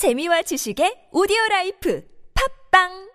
재미와 지식의 오디오 라이프. 팝빵!